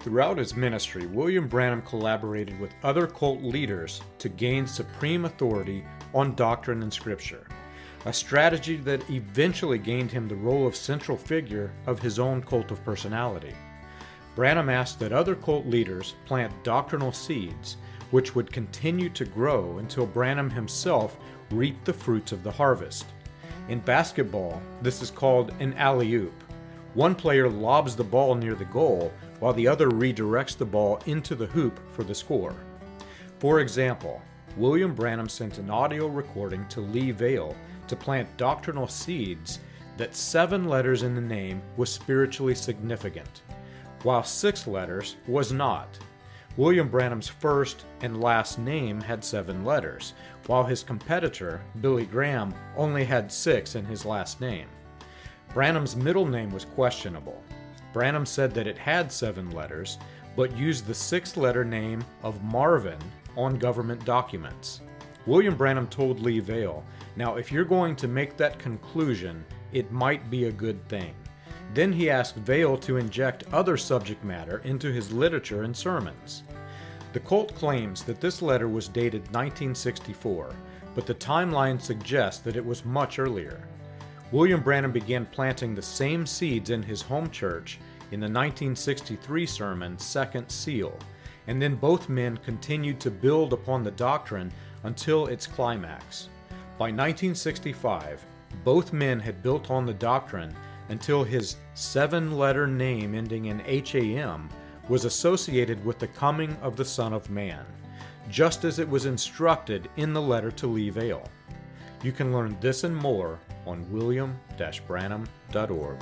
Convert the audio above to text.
Throughout his ministry, William Branham collaborated with other cult leaders to gain supreme authority on doctrine and scripture, a strategy that eventually gained him the role of central figure of his own cult of personality. Branham asked that other cult leaders plant doctrinal seeds which would continue to grow until Branham himself reaped the fruits of the harvest. In basketball, this is called an alley oop. One player lobs the ball near the goal, while the other redirects the ball into the hoop for the score. For example, William Branham sent an audio recording to Lee Vayle to plant doctrinal seeds that seven letters in the name was spiritually significant, while six letters was not. William Branham's first and last name had seven letters, while his competitor, Billy Graham, only had six in his last name. Branham's middle name was questionable. Branham said that it had seven letters, but used the six letter name of Marvin on government documents. William Branham told Lee Vayle, Now, if you're going to make that conclusion, it might be a good thing. Then he asked Vayle to inject other subject matter into his literature and sermons. The cult claims that this letter was dated 1964, but the timeline suggests that it was much earlier. William Branham began planting the same seeds in his home church in the 1963 sermon Second Seal, and then both men continued to build upon the doctrine until its climax. By 1965, both men had built on the doctrine until his seven letter name ending in HAM was associated with the coming of the Son of Man, just as it was instructed in the letter to Lee Vayle. You can learn this and more on william-branham.org.